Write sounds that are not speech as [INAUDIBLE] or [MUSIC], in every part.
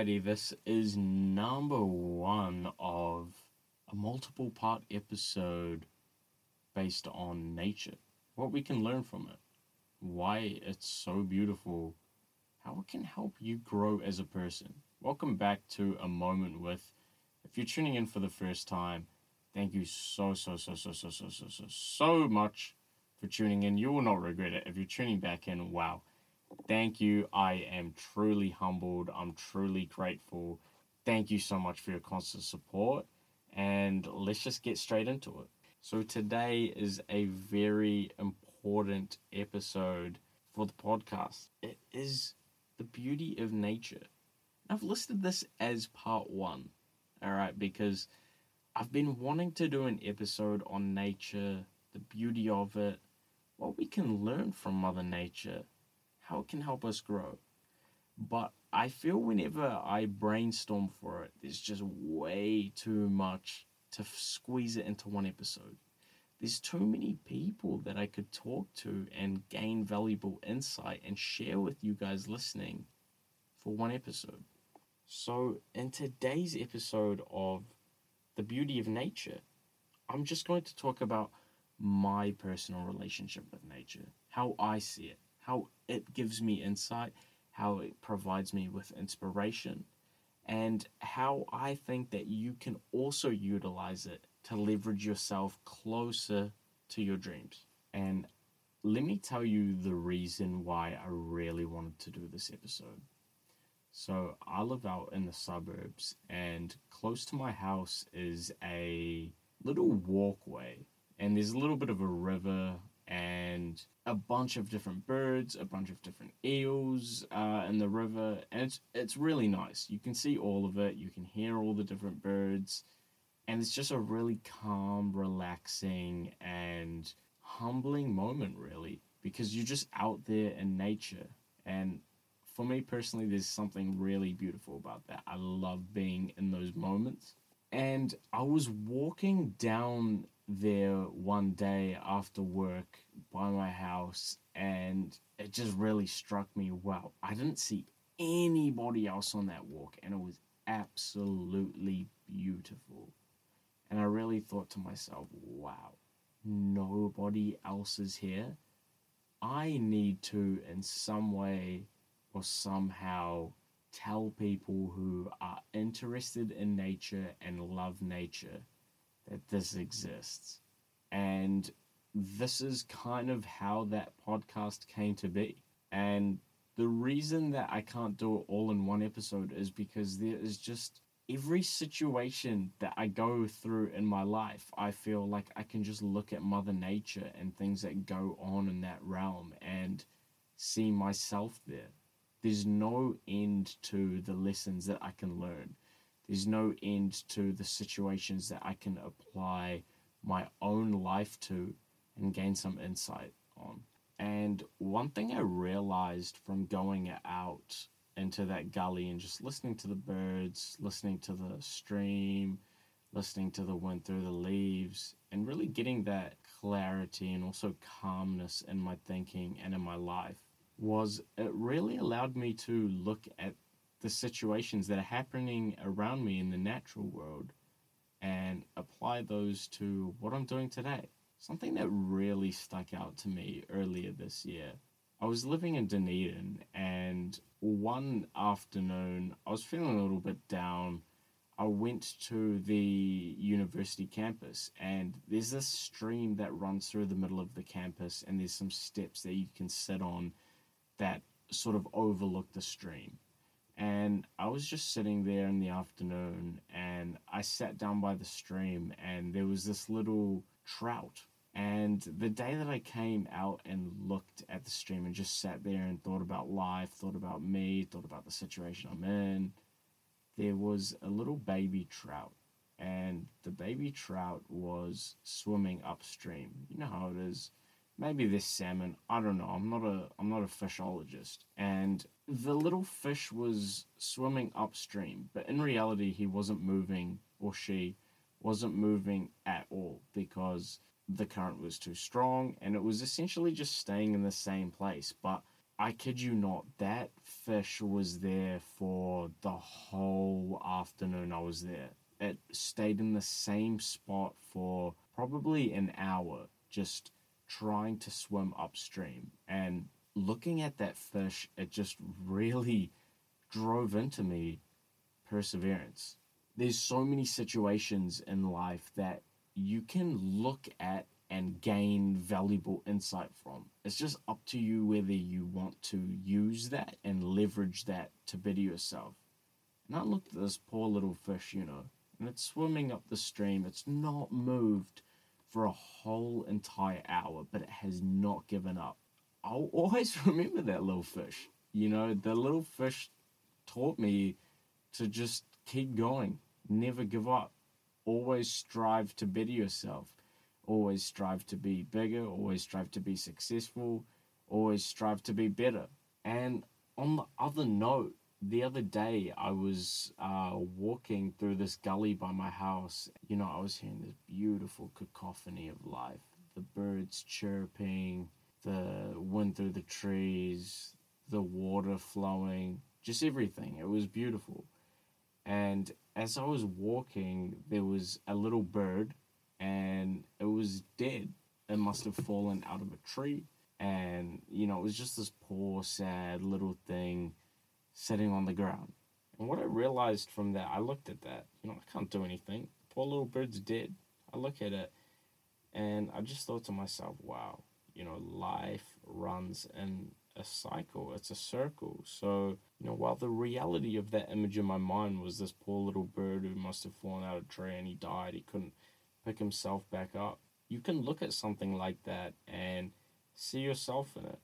Alrighty, this is number one of a multiple part episode based on nature. What we can learn from it, why it's so beautiful, how it can help you grow as a person. Welcome back to A Moment with. If you're tuning in for the first time, thank you so, so, so, so, so, so, so, so, so much for tuning in. You will not regret it. If you're tuning back in, wow. Thank you. I am truly humbled. I'm truly grateful. Thank you so much for your constant support. And let's just get straight into it. So, today is a very important episode for the podcast. It is the beauty of nature. I've listed this as part one, all right, because I've been wanting to do an episode on nature, the beauty of it, what we can learn from Mother Nature, how it can help us grow. But I feel whenever I brainstorm for it, there's just way too much to squeeze it into one episode. There's too many people that I could talk to and gain valuable insight and share with you guys listening for one episode. So, in today's episode of The Beauty of Nature, I'm just going to talk about my personal relationship with nature, how I see it, how it gives me insight, how it provides me with inspiration, and how I think that you can also utilize it to leverage yourself closer to your dreams. And let me tell you the reason why I really wanted to do this episode. So, I live out in the suburbs, and close to my house is a little walkway, and there's a little bit of a river and a bunch of different birds, a bunch of different eels uh, in the river, and it's it's really nice. You can see all of it. You can hear all the different birds, and it's just a really calm, relaxing, and humbling moment, really, because you're just out there in nature. And for me personally, there's something really beautiful about that. I love being in those moments. And I was walking down there one day after work by my house and it just really struck me wow i didn't see anybody else on that walk and it was absolutely beautiful and i really thought to myself wow nobody else is here i need to in some way or somehow tell people who are interested in nature and love nature that this exists. And this is kind of how that podcast came to be. And the reason that I can't do it all in one episode is because there is just every situation that I go through in my life, I feel like I can just look at Mother Nature and things that go on in that realm and see myself there. There's no end to the lessons that I can learn there's no end to the situations that I can apply my own life to and gain some insight on. And one thing I realized from going out into that gully and just listening to the birds, listening to the stream, listening to the wind through the leaves, and really getting that clarity and also calmness in my thinking and in my life was it really allowed me to look at the situations that are happening around me in the natural world and apply those to what I'm doing today. Something that really stuck out to me earlier this year. I was living in Dunedin, and one afternoon I was feeling a little bit down. I went to the university campus, and there's this stream that runs through the middle of the campus, and there's some steps that you can sit on that sort of overlook the stream. And I was just sitting there in the afternoon I sat down by the stream and there was this little trout. And the day that I came out and looked at the stream and just sat there and thought about life, thought about me, thought about the situation I'm in, there was a little baby trout. And the baby trout was swimming upstream. You know how it is maybe this salmon. I don't know. I'm not a I'm not a fishologist. And the little fish was swimming upstream, but in reality he wasn't moving or she wasn't moving at all because the current was too strong and it was essentially just staying in the same place. But I kid you not, that fish was there for the whole afternoon I was there. It stayed in the same spot for probably an hour, just trying to swim upstream. And looking at that fish, it just really drove into me perseverance. There's so many situations in life that you can look at and gain valuable insight from. It's just up to you whether you want to use that and leverage that to better yourself. And I looked at this poor little fish, you know, and it's swimming up the stream. It's not moved for a whole entire hour, but it has not given up. I'll [LAUGHS] always remember that little fish. You know, the little fish taught me to just keep going, never give up, always strive to better yourself always strive to be bigger, always strive to be successful, always strive to be better. And on the other note, the other day I was uh, walking through this gully by my house. You know, I was hearing this beautiful cacophony of life the birds chirping, the wind through the trees, the water flowing, just everything. It was beautiful. And as I was walking, there was a little bird and it was dead. It must have fallen out of a tree. And, you know, it was just this poor, sad little thing sitting on the ground. And what I realized from that, I looked at that, you know, I can't do anything. Poor little bird's dead. I look at it and I just thought to myself, wow, you know, life runs in a cycle, it's a circle. So, you know, while the reality of that image in my mind was this poor little bird who must have fallen out of a tree and he died, he couldn't pick himself back up. You can look at something like that and see yourself in it.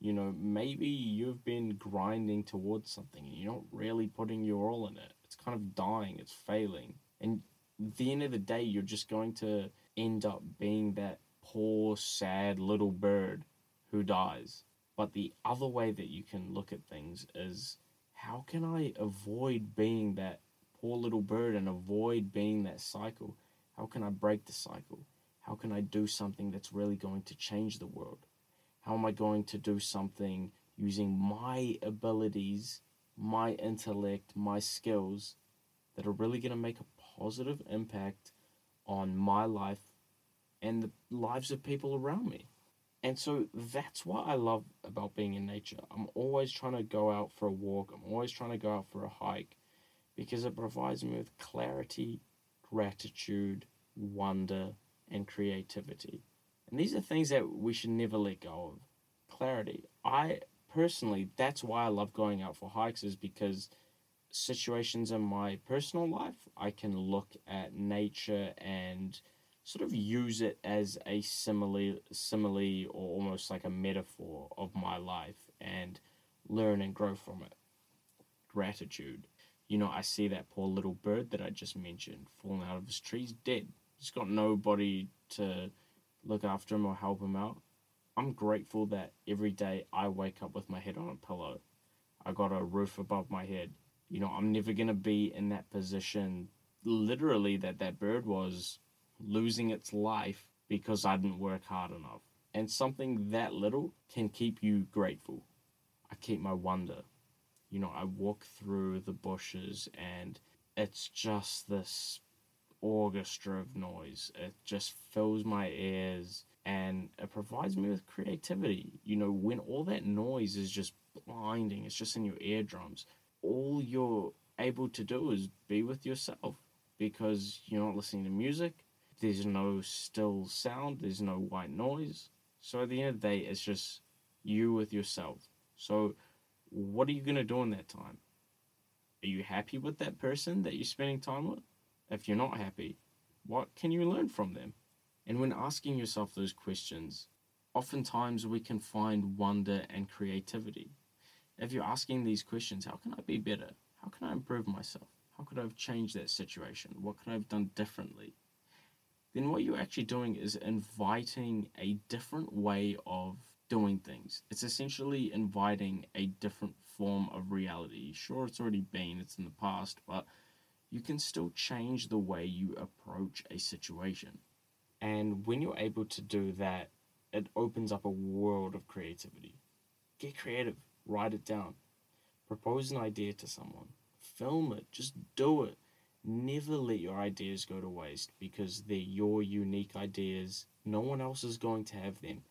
You know, maybe you've been grinding towards something and you're not really putting your all in it. It's kind of dying, it's failing. And at the end of the day, you're just going to end up being that poor, sad little bird who dies. But the other way that you can look at things is how can I avoid being that poor little bird and avoid being that cycle? How can I break the cycle? How can I do something that's really going to change the world? How am I going to do something using my abilities, my intellect, my skills that are really going to make a positive impact on my life and the lives of people around me? And so that's what I love about being in nature. I'm always trying to go out for a walk, I'm always trying to go out for a hike because it provides me with clarity gratitude, wonder, and creativity. And these are things that we should never let go of. Clarity. I personally, that's why I love going out for hikes, is because situations in my personal life, I can look at nature and sort of use it as a simile, simile or almost like a metaphor of my life and learn and grow from it. Gratitude you know, I see that poor little bird that I just mentioned falling out of his tree. He's dead. He's got nobody to look after him or help him out. I'm grateful that every day I wake up with my head on a pillow. I got a roof above my head. You know, I'm never going to be in that position, literally, that that bird was losing its life because I didn't work hard enough. And something that little can keep you grateful. I keep my wonder you know, I walk through the bushes and it's just this orchestra of noise. It just fills my ears and it provides me with creativity. You know, when all that noise is just blinding, it's just in your eardrums, all you're able to do is be with yourself because you're not listening to music. There's no still sound, there's no white noise. So at the end of the day, it's just you with yourself. So what are you going to do in that time? Are you happy with that person that you're spending time with? If you're not happy, what can you learn from them? And when asking yourself those questions, oftentimes we can find wonder and creativity. If you're asking these questions, how can I be better? How can I improve myself? How could I have changed that situation? What could I have done differently? Then what you're actually doing is inviting a different way of doing things. It's essentially inviting a different form of reality. Sure, it's already been, it's in the past, but you can still change the way you approach a situation. And when you're able to do that, it opens up a world of creativity. Get creative. Write it down. Propose an idea to someone. Film it. Just do it. Never let your ideas go to waste because they're your unique ideas. No one else is going to have them.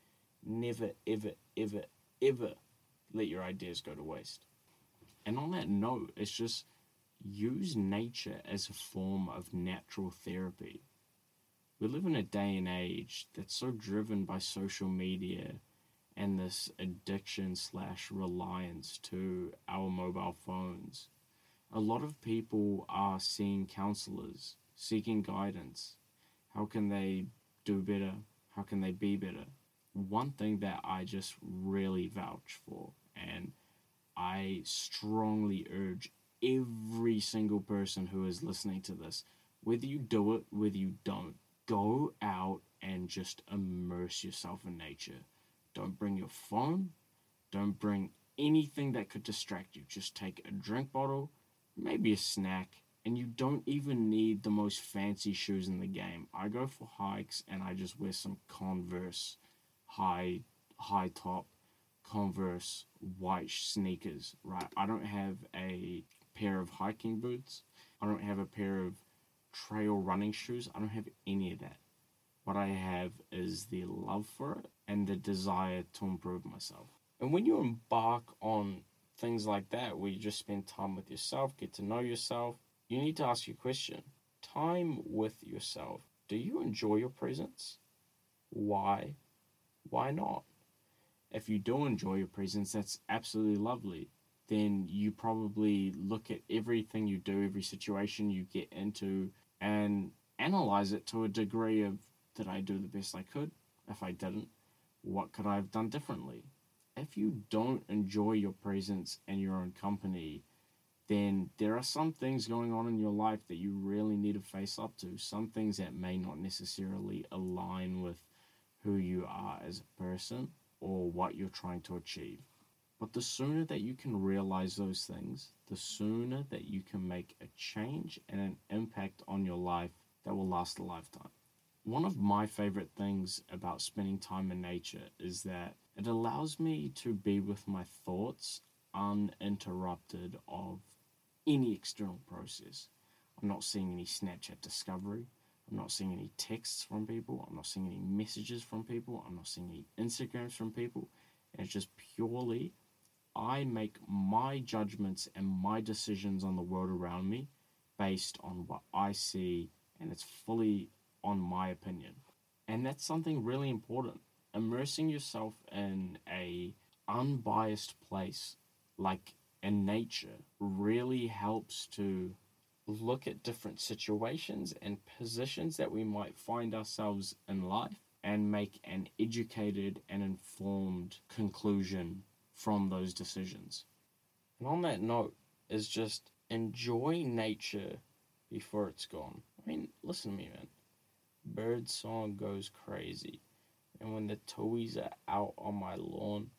Never, ever, ever, ever let your ideas go to waste. And on that note, it's just use nature as a form of natural therapy. We live in a day and age that's so driven by social media and this addiction slash reliance to our mobile phones. A lot of people are seeing counselors, seeking guidance. How can they do better? How can they be better? One thing that I just really vouch for, and I strongly urge every single person who is listening to this, whether you do it, whether you don't, go out and just immerse yourself in nature. Don't bring your phone. Don't bring anything that could distract you. Just take a drink bottle, maybe a snack, and you don't even need the most fancy shoes in the game. I go for hikes and I just wear some Converse high high top Converse white sneakers, right? I don't have a pair of hiking boots. I don't have a pair of trail running shoes. I don't have any of that. What I have is the love for it and the desire to improve myself. And when you embark on things like that, where you just spend time with yourself, get to know yourself, you need to ask your question time with yourself. Do you enjoy your presence? Why? Why not? If you do enjoy your presence, that's absolutely lovely. Then you probably look at everything you do, every situation you get into, and analyze it to a degree of did I do the best I could? If I didn't, what could I have done differently? If you don't enjoy your presence and your own company, then there are some things going on in your life that you really need to face up to. Some things that may not necessarily align with who you are as a person or what you're trying to achieve. But the sooner that you can realize those things, the sooner that you can make a change and an impact on your life that will last a lifetime. One of my favorite things about spending time in nature is that it allows me to be with my thoughts uninterrupted of any external process. I'm not seeing any Snapchat discovery. I'm not seeing any texts from people. I'm not seeing any messages from people. I'm not seeing any Instagrams from people. And it's just purely I make my judgments and my decisions on the world around me based on what I see, and it's fully on my opinion. And that's something really important. Immersing yourself in a unbiased place like in nature really helps to look at different situations and positions that we might find ourselves in life and make an educated and informed conclusion from those decisions. And on that note, is just enjoy nature before it's gone. I mean, listen to me, man bird song goes crazy. And when the towhees are out on my lawn,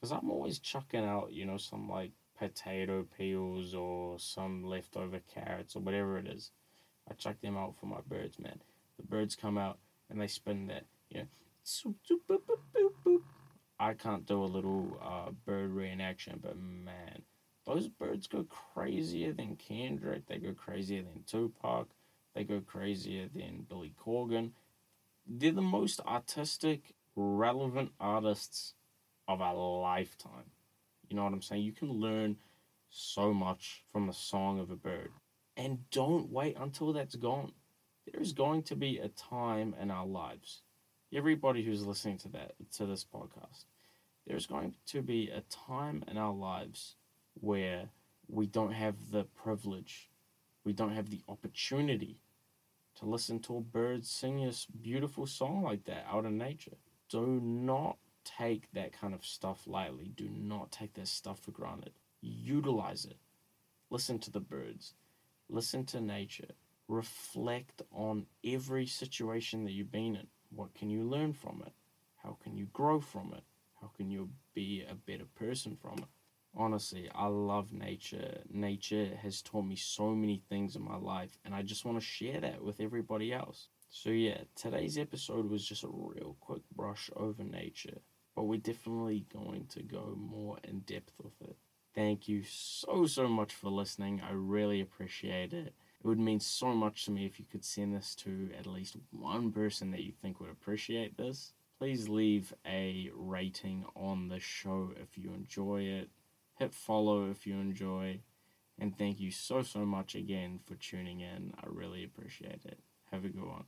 because I'm always chucking out, you know, some like potato peels or some leftover carrots or whatever it is. I chuck them out for my birds, man. The birds come out and they spin that, you know. I can't do a little uh, bird reenaction, but man, those birds go crazier than Kendrick. They go crazier than Tupac. They go crazier than Billy Corgan. They're the most artistic, relevant artists of our lifetime. You know what I'm saying? You can learn so much from the song of a bird. And don't wait until that's gone. There is going to be a time in our lives. Everybody who's listening to that to this podcast, there's going to be a time in our lives where we don't have the privilege we don't have the opportunity to listen to a bird sing a beautiful song like that out in nature. Do not take that kind of stuff lightly. Do not take that stuff for granted. Utilize it. Listen to the birds. Listen to nature. Reflect on every situation that you've been in. What can you learn from it? How can you grow from it? How can you be a better person from it? Honestly, I love nature. Nature has taught me so many things in my life, and I just want to share that with everybody else. So, yeah, today's episode was just a real quick brush over nature. but we're definitely going to go more in depth with it. Thank you so, so much for listening. I really appreciate it. It would mean so much to me if you could send this to at least one person that you think would appreciate this. Please leave a rating on the show if you enjoy it. Hit follow if you enjoy. And thank you so, so much again for tuning in. I really appreciate it. Have a good one.